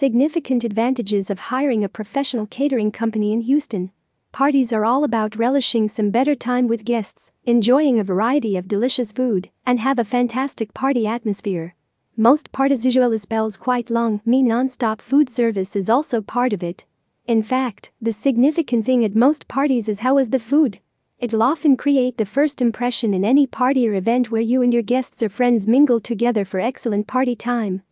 Significant advantages of hiring a professional catering company in Houston. Parties are all about relishing some better time with guests, enjoying a variety of delicious food, and have a fantastic party atmosphere. Most parties usually spells quite long, mean non-stop food service is also part of it. In fact, the significant thing at most parties is how is the food. It'll often create the first impression in any party or event where you and your guests or friends mingle together for excellent party time.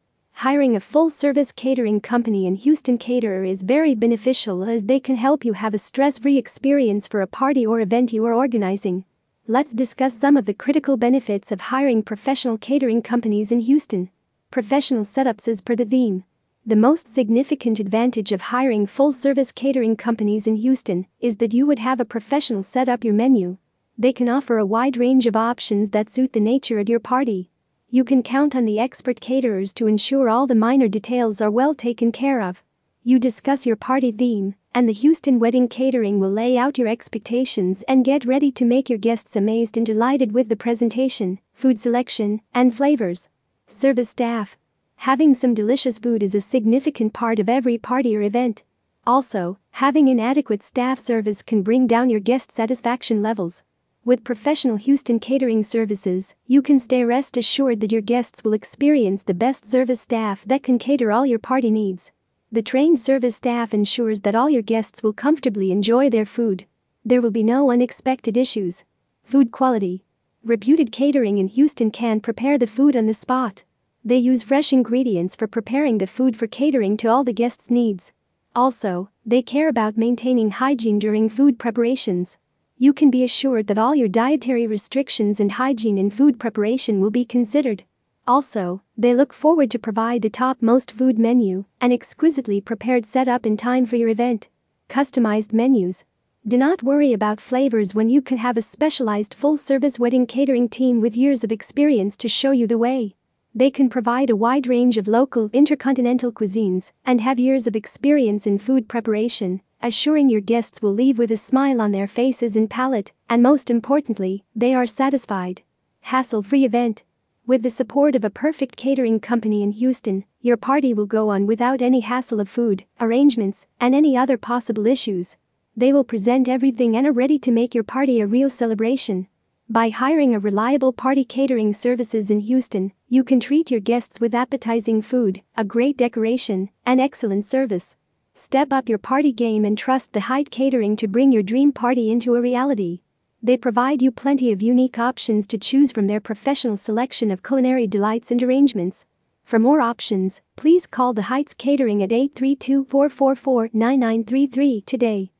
Hiring a full service catering company in Houston Caterer is very beneficial as they can help you have a stress free experience for a party or event you are organizing. Let's discuss some of the critical benefits of hiring professional catering companies in Houston. Professional setups as per the theme. The most significant advantage of hiring full service catering companies in Houston is that you would have a professional set up your menu. They can offer a wide range of options that suit the nature of your party. You can count on the expert caterers to ensure all the minor details are well taken care of. You discuss your party theme, and the Houston Wedding Catering will lay out your expectations and get ready to make your guests amazed and delighted with the presentation, food selection, and flavors. Service staff. Having some delicious food is a significant part of every party or event. Also, having inadequate staff service can bring down your guest satisfaction levels. With professional Houston catering services, you can stay rest assured that your guests will experience the best service staff that can cater all your party needs. The trained service staff ensures that all your guests will comfortably enjoy their food. There will be no unexpected issues. Food quality. Reputed catering in Houston can prepare the food on the spot. They use fresh ingredients for preparing the food for catering to all the guests' needs. Also, they care about maintaining hygiene during food preparations you can be assured that all your dietary restrictions and hygiene in food preparation will be considered. Also, they look forward to provide the topmost food menu, an exquisitely prepared setup in time for your event. Customized menus. Do not worry about flavors when you can have a specialized full-service wedding catering team with years of experience to show you the way. They can provide a wide range of local intercontinental cuisines and have years of experience in food preparation, assuring your guests will leave with a smile on their faces and palate, and most importantly, they are satisfied. Hassle free event. With the support of a perfect catering company in Houston, your party will go on without any hassle of food, arrangements, and any other possible issues. They will present everything and are ready to make your party a real celebration. By hiring a reliable party catering services in Houston, you can treat your guests with appetizing food, a great decoration, and excellent service. Step up your party game and trust the Heights Catering to bring your dream party into a reality. They provide you plenty of unique options to choose from their professional selection of culinary delights and arrangements. For more options, please call the Heights Catering at 832 444 9933 today.